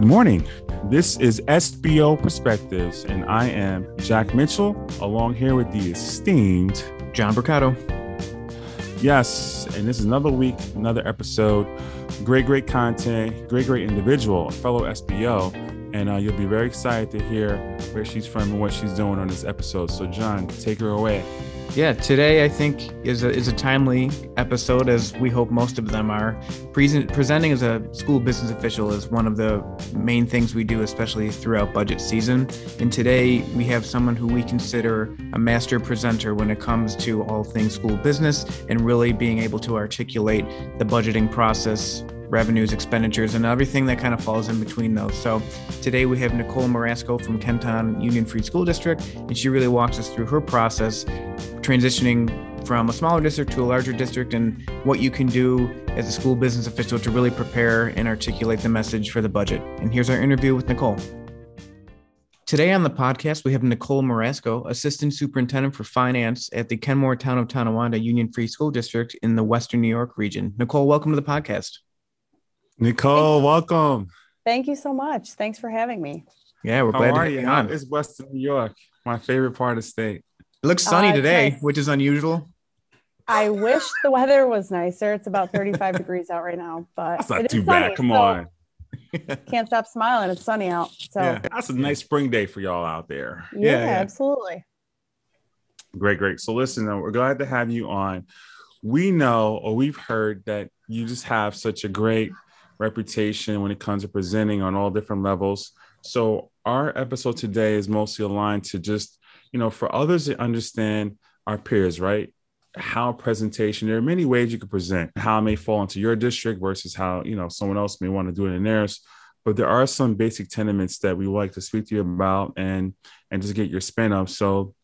Good morning. This is SBO Perspectives, and I am Jack Mitchell, along here with the esteemed John Mercado. Yes, and this is another week, another episode. Great, great content, great, great individual, fellow SBO, and uh, you'll be very excited to hear where she's from and what she's doing on this episode. So, John, take her away. Yeah, today I think is a, is a timely episode, as we hope most of them are. Present, presenting as a school business official is one of the main things we do, especially throughout budget season. And today we have someone who we consider a master presenter when it comes to all things school business and really being able to articulate the budgeting process revenues, expenditures, and everything that kind of falls in between those. So today we have Nicole Morasco from Kenton Union Free School District, and she really walks us through her process transitioning from a smaller district to a larger district and what you can do as a school business official to really prepare and articulate the message for the budget. And here's our interview with Nicole. Today on the podcast, we have Nicole Morasco, Assistant Superintendent for Finance at the Kenmore Town of Tonawanda Union Free School District in the Western New York region. Nicole, welcome to the podcast. Nicole, welcome. Thank you so much. Thanks for having me. Yeah, we're How glad are to you? have you on. It's Western New York, my favorite part of the state. It looks sunny Uh, today, yes. which is unusual. I wish the weather was nicer. It's about 35 degrees out right now, but That's not it is too bad. sunny, Come so on. Can't stop smiling. It's sunny out. So Yeah. yeah, That's a nice spring day for y'all out there. Yeah, yeah. absolutely. Great, great. So listen, we're glad to have you on. We know or we've heard that you just have such a great reputation when it comes to presenting on all different levels. So our episode today is mostly aligned to just, you know, for others to understand our peers, right? How presentation, there are many ways you could present, how it may fall into your district versus how, you know, someone else may want to do it in theirs. But there are some basic tenements that we would like to speak to you about and and just get your spin of. So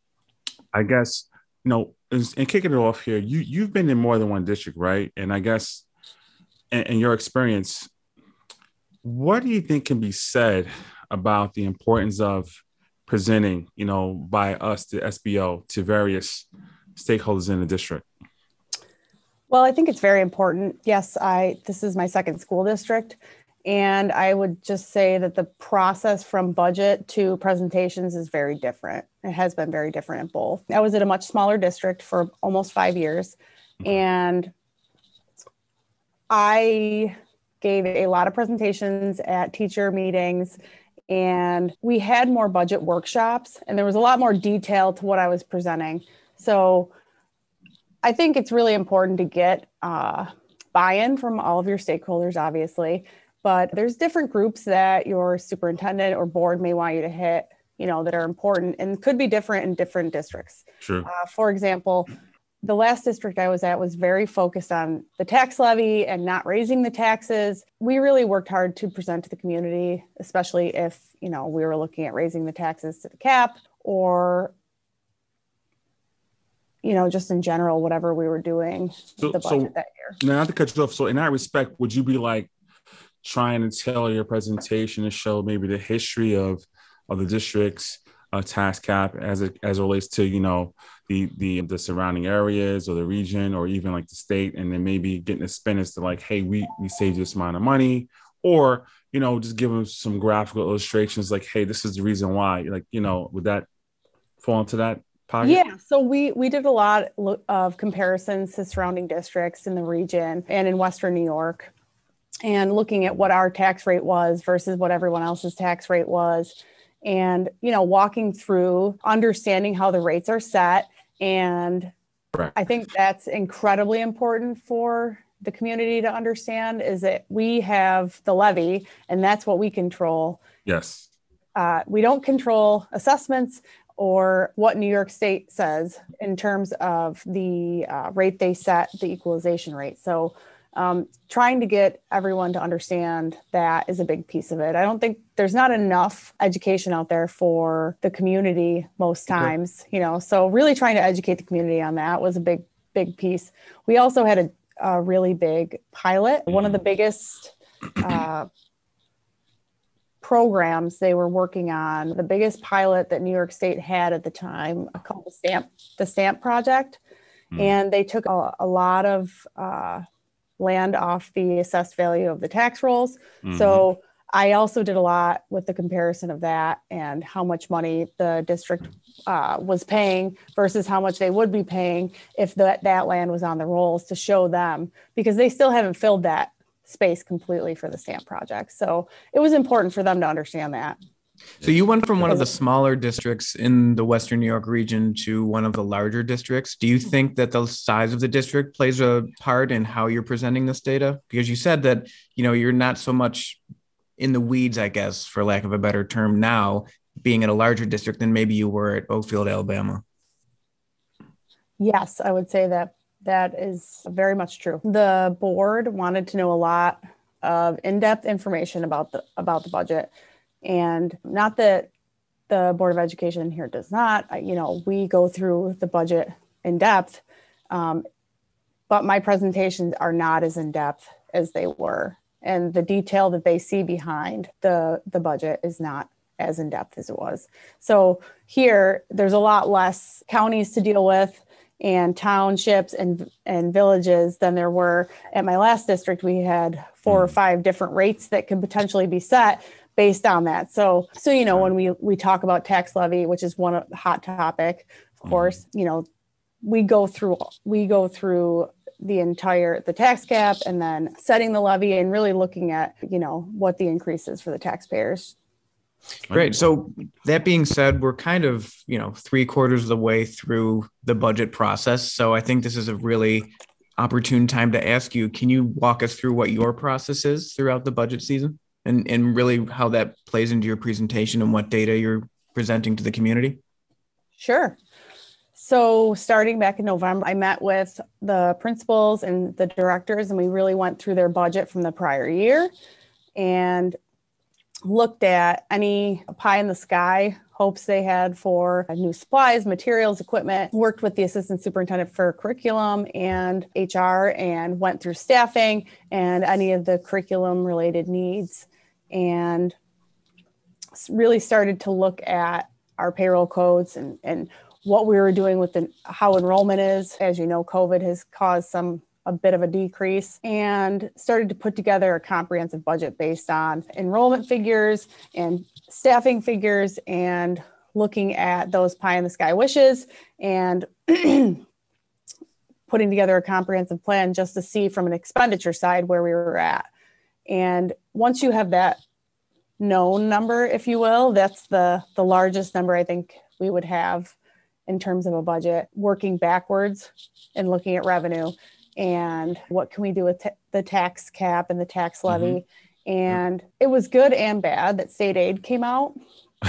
I guess you know, and kicking it off here, you you've been in more than one district, right? And I guess, in your experience, what do you think can be said about the importance of presenting, you know, by us, the SBO, to various stakeholders in the district? Well, I think it's very important. Yes, I this is my second school district. And I would just say that the process from budget to presentations is very different. It has been very different in both. I was at a much smaller district for almost five years. Mm-hmm. And I gave a lot of presentations at teacher meetings and we had more budget workshops and there was a lot more detail to what I was presenting. So I think it's really important to get uh, buy-in from all of your stakeholders, obviously, but there's different groups that your superintendent or board may want you to hit, you know, that are important and could be different in different districts. Sure. Uh, for example, the last district I was at was very focused on the tax levy and not raising the taxes. We really worked hard to present to the community, especially if, you know, we were looking at raising the taxes to the cap or you know, just in general, whatever we were doing So- the so- that year. Now, not to cut you off. So, in that respect, would you be like trying to tell your presentation to show maybe the history of of the district's uh, tax cap as it as it relates to you know the the the surrounding areas or the region or even like the state, and then maybe getting a spin as to like, hey, we we saved this amount of money, or you know, just give them some graphical illustrations like, hey, this is the reason why. Like, you know, would that fall into that pocket? Yeah, so we we did a lot of comparisons to surrounding districts in the region and in Western New York, and looking at what our tax rate was versus what everyone else's tax rate was, and you know walking through understanding how the rates are set, and Correct. I think that's incredibly important for the community to understand is that we have the levy and that's what we control Yes. uh, we don't control assessments or what New York State says in terms of the uh, rate they set, the equalization rate. So, um, trying to get everyone to understand that is a big piece of it. I don't think there's not enough education out there for the community most Okay. times, you know. So, really trying to educate the community on that was a big, big piece. We also had a, a really big pilot, one of the biggest. Uh, programs they were working on. The biggest pilot that New York State had at the time called the Stamp the Stamp Project, Hmm. and they took a, a lot of uh, land off the assessed value of the tax rolls. Mhm. So I also did a lot with the comparison of that and how much money the district uh, was paying versus how much they would be paying if that, that land was on the rolls to show them because they still haven't filled that space completely for the stamp project. So it was important for them to understand that. So you went from one of the smaller districts in the Western New York region to one of the larger districts. Do you think that the size of the district plays a part in how you're presenting this data? Because you said that, you know, you're not so much in the weeds, I guess, for lack of a better term now, being in a larger district than maybe you were at Oakfield, Alabama. Yes, I would say that that is very much true. The board wanted to know a lot of in-depth information about the about the budget and not that the Board of Education here does not, you know, we go through the budget in depth, um, but my presentations are not as in depth as they were. And the detail that they see behind the, the budget is not as in depth as it was. So here, there's a lot less counties to deal with and townships and and villages than there were at my last district we had four or hmm. five different rates that could potentially be set based on that. So, so you know, when we we talk about tax levy, which is one hot topic, of mm-hmm. course, you know, we go through we go through the entire the tax cap and then setting the levy and really looking at you know what the increase is for the taxpayers Great. So that being said, we're kind of, you know, three quarters of the way through the budget process. So I think this is a really opportune time to ask you, can you walk us through what your process is throughout the budget season? And, and really how that plays into your presentation and what data you're presenting to the community? Sure. So, starting back in November, I met with the principals and the directors, and we really went through their budget from the prior year and looked at any pie in the sky hopes they had for new supplies, materials, equipment, worked with the assistant superintendent for curriculum and HR, and went through staffing and any of the curriculum related needs and really started to look at our payroll codes and, and what we were doing with the, how enrollment is. As you know, COVID has caused some a bit of a decrease and started to put together a comprehensive budget based on enrollment figures and staffing figures and looking at those pie in the sky wishes and putting together a comprehensive plan just to see from an expenditure side where we were at. And once you have that known number, if you will, that's the the largest number I think we would have in terms of a budget. Working backwards and looking at revenue and what can we do with t- the tax cap and the tax mm-hmm. levy. Mm-hmm. And it was good and bad that state aid came out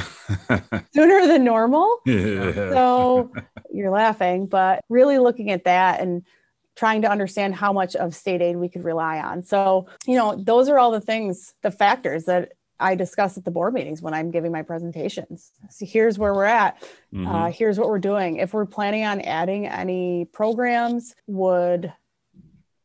sooner than normal. Yeah. So you're laughing, but really looking at that and trying to understand how much of state aid we could rely on. So, you know, those are all the things, the factors that I discuss at the board meetings when I'm giving my presentations. So here's where we're at. Mm-hmm. Uh, here's what we're doing. If we're planning on adding any programs, would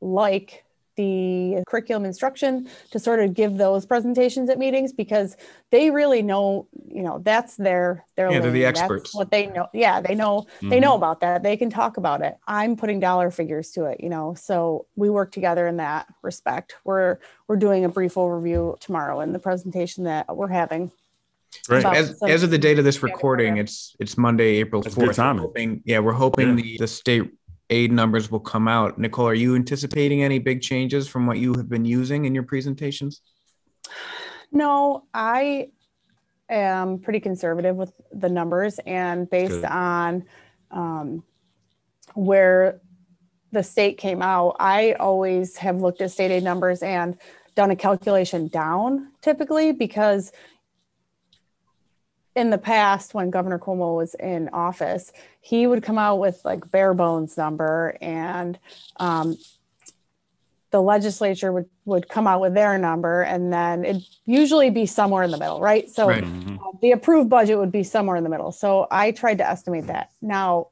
like the curriculum instruction to sort of give those presentations at meetings because they really know you know that's their their yeah, they're the experts that's what they know yeah they know mm-hmm. they know about that they can talk about it i'm putting dollar figures to it you know so we work together in that respect we're we're doing a brief overview tomorrow in the presentation that we're having Right. As, as of the date of this recording, it's it's Monday, April fourth. Yeah, we're hoping yeah. the the state aid numbers will come out. Nicole, are you anticipating any big changes from what you have been using in your presentations? No, I am pretty conservative with the numbers and based Good. on um, where the state came out, I always have looked at state aid numbers and done a calculation down typically because in the past when governor cuomo was in office he would come out with like bare bones number and um, the legislature would, would come out with their number and then it'd usually be somewhere in the middle right so right. Mm-hmm. Uh, the approved budget would be somewhere in the middle so i tried to estimate that now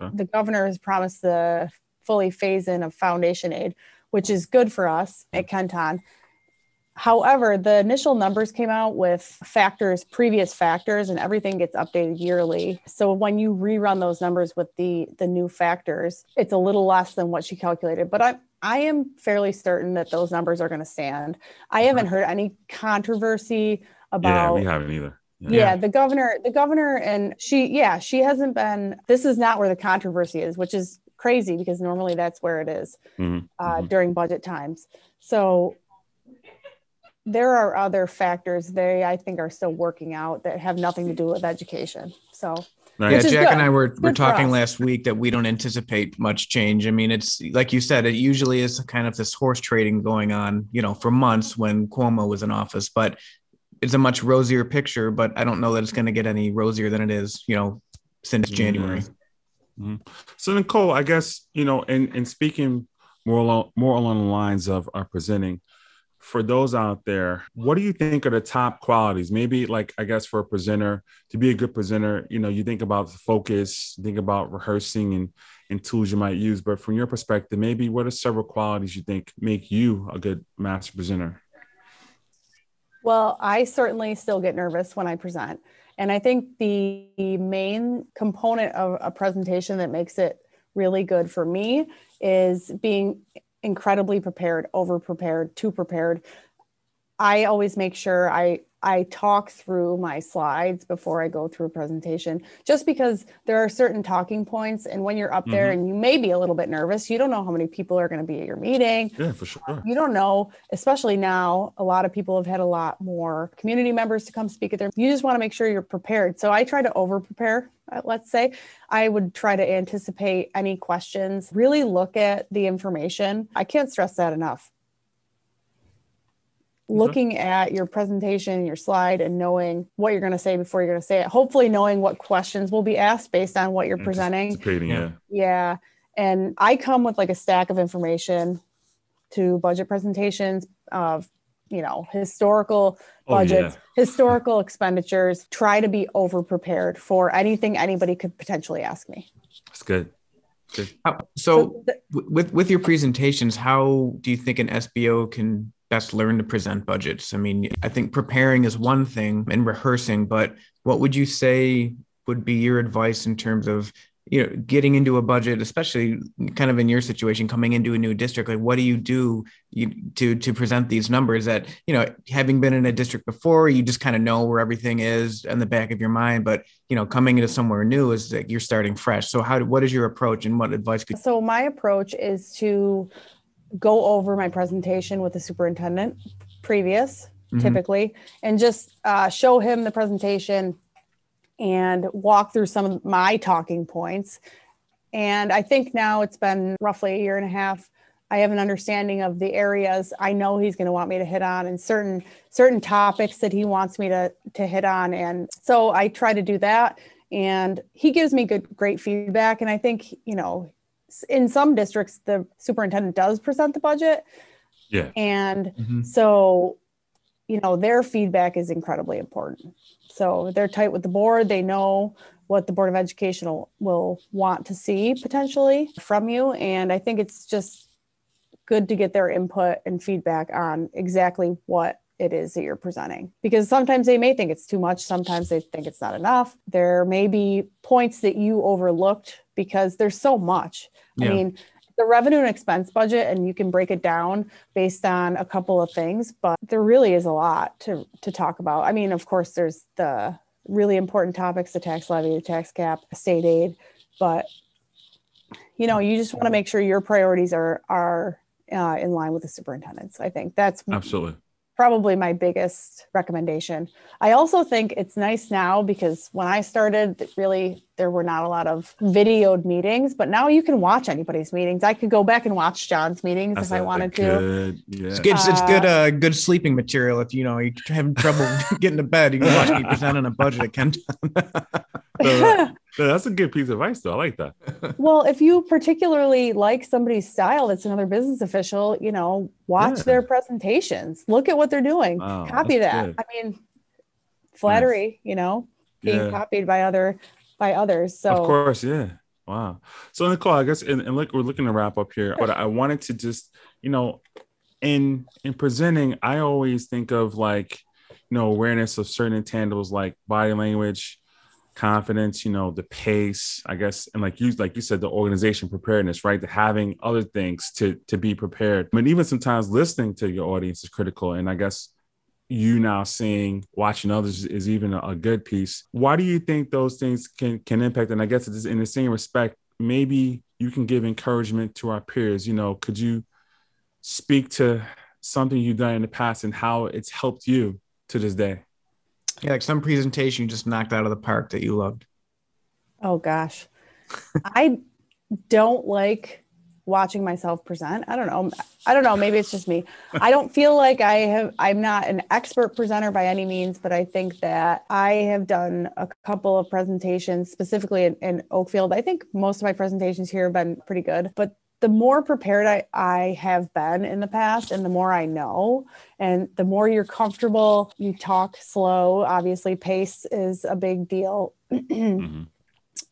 okay. the governor has promised the fully phase in of foundation aid which is good for us at kenton However, the initial numbers came out with factors, previous factors, and everything gets updated yearly. So when you rerun those numbers with the the new factors, it's a little less than what she calculated. But I'm I am fairly certain that those numbers are going to stand. I haven't heard any controversy about. Yeah, we haven't either. Yeah. yeah. the governor, the governor, and she, yeah, she hasn't been. This is not where the controversy is, which is crazy because normally that's where it is mm-hmm. Uh, mm-hmm. during budget times. So there are other factors they I think are still working out that have nothing to do with education. So yeah, Jack good. and I were, were talking last week that we don't anticipate much change. I mean, it's like you said, it usually is kind of this horse trading going on, you know, for months when Cuomo was in office, but it's a much rosier picture, but I don't know that it's going to get any rosier than it is, you know, since January. Mm-hmm. Mm-hmm. So Nicole, I guess you know, and and speaking more along more along the lines of our presenting, for those out there, what do you think are the top qualities? Maybe like I guess for a presenter to be a good presenter, you know, you think about focus, think about rehearsing and and tools you might use. But from your perspective, maybe what are several qualities you think make you a good master presenter? Well, I certainly still get nervous when I present. And I think the main component of a presentation that makes it really good for me is being incredibly prepared, over prepared, too prepared. I always make sure I I talk through my slides before I go through a presentation, just because there are certain talking points. And when you're up there mm-hmm. and you may be a little bit nervous, you don't know how many people are going to be at your meeting. Yeah, for sure. You don't know, especially now, a lot of people have had a lot more community members to come speak at their. You just want to make sure you're prepared. So I try to over prepare. Uh, let's say I would try to anticipate any questions, really look at the information. I can't stress that enough Mm-hmm. looking at your presentation, your slide, and knowing what you're going to say before you're going to say it. Hopefully, knowing what questions will be asked based on what you're presenting. Yeah. Yeah. And I come with like a stack of information to budget presentations of, you know, historical budgets, oh, yeah. historical expenditures, try to be over prepared for anything anybody could potentially ask me. That's good. Good. so, so th- with with your presentations, how do you think an SBO can best learn to present budgets? I mean, I think preparing is one thing and rehearsing, but what would you say would be your advice in terms of you know getting into a budget especially kind of in your situation coming into a new district like what do you do you, to to present these numbers that you know having been in a district before you just kind of know where everything is in the back of your mind but you know coming into somewhere new is like you're starting fresh so how what is your approach and what advice could so my approach is to go over my presentation with the superintendent previous mm-hmm. typically and just uh, show him the presentation and walk through some of my talking points. And i think now it's been roughly a year and a half. I have an understanding of the areas i know he's going to want me to hit on and certain certain topics that he wants me to to hit on. And so i try to do that and he gives me good great feedback. And i think you know in some districts the superintendent does present the budget. Yeah. And mm-hmm. so you know their feedback is incredibly important. So they're tight with the board. They know what the board of education will, will want to see potentially from you. And i think it's just good to get their input and feedback on exactly what it is that you're presenting. Because sometimes they may think it's too much. Sometimes they think it's not enough. There may be points that you overlooked because there's so much. Yeah. i mean the revenue and expense budget and you can break it down based on a couple of things but there really is a lot to to talk about. I mean of course there's the really important topics the tax levy the tax cap state aid but you know you just want to make sure your priorities are are uh, in line with the superintendent's i think. That's absolutely probably my biggest recommendation. I also think it's nice now because when I started, really there were not a lot of videoed meetings, but now you can watch anybody's meetings. I could go back and watch John's meetings That's if I wanted good, to. Yeah. It's good. Uh, it's good. Uh, good sleeping material. If you know you're having trouble getting to bed, you can watch me present on a budget at Kenton. so, that's a good piece of advice, though. I like that. well, if you particularly like somebody's style, that's another business official. You know, watch yeah. their presentations. Look at what they're doing. Wow, Copy that. Good. I mean, flattery. Nice. You know, being yeah. copied by other by others. So of course, yeah. Wow. So Nicole, I guess, and, and look, we're looking to wrap up here, but I wanted to just, you know, in in presenting, I always think of like, you know, awareness of certain intangibles like body language, confidence, you know, the pace, I guess, and like you like you said, the organization preparedness, right? The having other things to to be prepared. I mean, even sometimes listening to your audience is critical. And I guess you now seeing watching others is even a, good piece. Why do you think those things can can impact? And I guess it's in the same respect, maybe you can give encouragement to our peers. You know, could you speak to something you've done in the past and how it's helped you to this day? Yeah, like some presentation you just knocked out of the park that you loved. Oh gosh. I don't like watching myself present. I don't know. I don't know. Maybe it's just me. I don't feel like I have, I'm not an expert presenter by any means, but I think that I have done a couple of presentations specifically in, in Oakfield. I think most of my presentations here have been pretty good, but the more prepared I, I have been in the past and the more I know, and the more you're comfortable, you talk slow. Obviously, pace is a big deal. mm-hmm.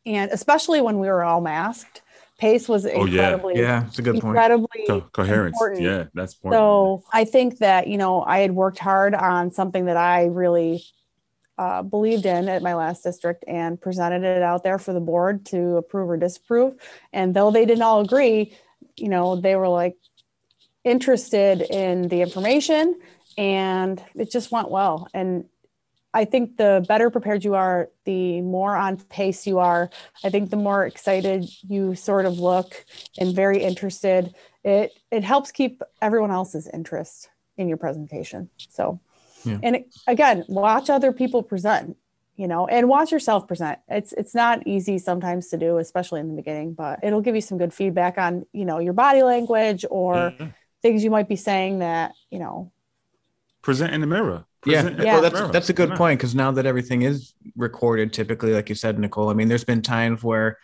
And especially when we were all masked, pace was incredibly, oh, yeah. yeah, it's a good incredibly point. Co- coherence. Important. Yeah, that's important. So I think that, you know, I had worked hard on something that I really uh, believed in at my last district and presented it out there for the board to approve or disapprove. And though they didn't all agree, you know, they were like interested in the information and it just went well. And I think the better prepared you are, the more on pace you are. I think the more excited you sort of look and very interested. It it helps keep everyone else's interest in your presentation. So yeah. And again, watch other people present, you know, and watch yourself present. It's it's not easy sometimes to do, especially in the beginning, but it'll give you some good feedback on, you know, your body language or mm-hmm. things you might be saying that, you know, present in the mirror. Present yeah, yeah. Well, that's that's a good point because now that everything is recorded, typically, like you said, Nicole. I mean, there's been times where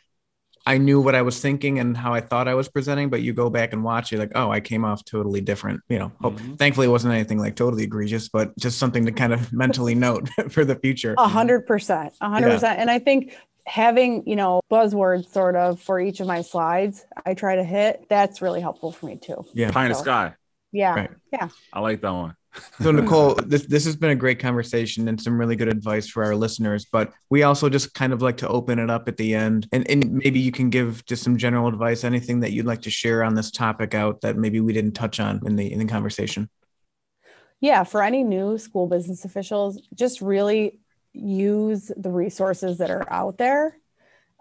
I knew what I was thinking and how I thought I was presenting, but you go back and watch, you're like, oh, I came off totally different. You know, mm-hmm. thankfully it wasn't anything like totally egregious, but just something to kind of mentally note for the future. A hundred percent, a hundred percent. And I think having, you know, buzzwords sort of for each of my slides, I try to hit, that's really helpful for me too. Yeah. Pie in so, the sky. Yeah. Right. Yeah. I like that one so nicole this, this has been a great conversation and some really good advice for our listeners but we also just kind of like to open it up at the end. And, and maybe you can give just some general advice anything that you'd like to share on this topic out that maybe we didn't touch on in the in the conversation. Yeah for any new school business officials just really use the resources that are out there.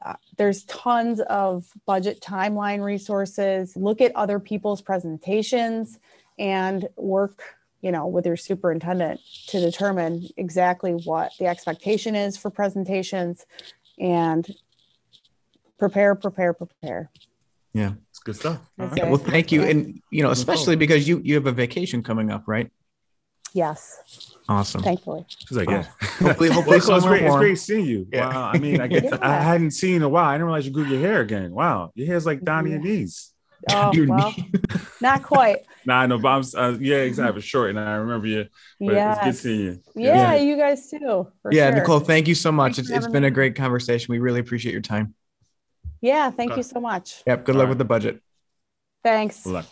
Uh, there's tons of budget timeline resources. Look at other people's presentations and work you know, with your superintendent to determine exactly what the expectation is for presentations and prepare, prepare, prepare. Yeah, it's good stuff. Right. Well, thank you, and you know, especially oh. because you you have a vacation coming up, right? Yes. Awesome. Thankfully. She's like, yeah. Oh. hopefully, hopefully well, it's, great, it's great seeing you. Yeah. Wow. I mean, I get yeah. I hadn't seen in a while. I didn't realize you grew your hair again. Wow. Your hair's like down to your knees. Oh, well, not quite. nah, no, but I'm, uh, yeah, exactly. Short, and I remember you. Yeah, it's good seeing you. Yeah, yeah. you guys too. yeah, sure. Nicole, thank you so much. Thanks it's, it's been me. a great conversation. We really appreciate your time. Yeah, thank okay. you so much. Yep. Good All luck right. with the budget. Thanks. Good luck.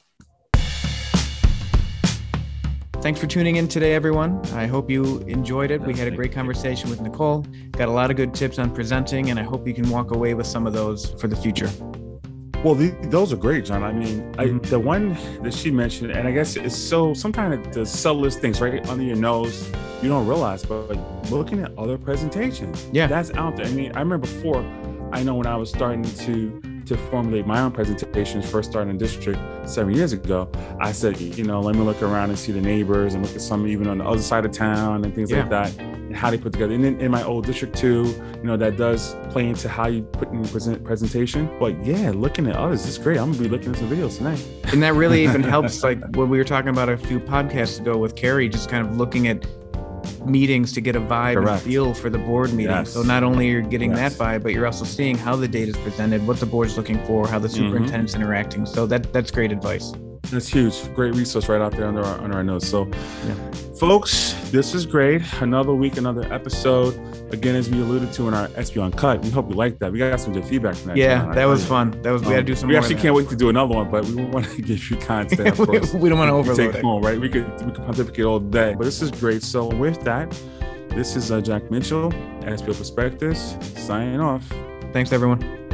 Thanks for tuning in today, everyone. I hope you enjoyed it. We had a great conversation with Nicole, got a lot of good tips on presenting, and I hope you can walk away with some of those for the future. Well, the, those are great, John. I mean, I, mm-hmm. the one that she mentioned, and I guess it's so sometimes the subtlest things right under your nose you don't realize, but looking at other presentations, yeah, that's out there. I mean, I remember before, I know when I was starting to to formulate my own presentations, first starting in district seven years ago, I said, you know, let me look around and see the neighbors and look at some even on the other side of town and things yeah. like that, and how they put together. And then in my old district too, you know, that does play into how you put in present presentation. But yeah, looking at others is great. I'm gonna be looking at some videos tonight. And that really even helps, like what we were talking about a few podcasts ago with Carrie, just kind of looking at meetings to get a vibe Correct. and feel for the board meeting. Yes. So not only you're getting yes. that vibe, but you're also seeing how the data is presented, what the board's looking for, how the mm-hmm. superintendent's mm-hmm. interacting. So that that's great advice. That's huge. Great resource right out there under our, under our notes. So, yeah. folks, this is great. Another week, another episode. Again, as we alluded to in our SB Uncut, we hope you liked that. We got some good feedback from that. Yeah, that was fun. That was. Um, we had to do some. We actually can't wait to do another one, but we want to give you content. we, we, don't want to overload take home, right? We could we could pontificate all day, but this is great. So with that, This is uh, Jack Mitchell, SBO Perspectives, signing off. Thanks, everyone.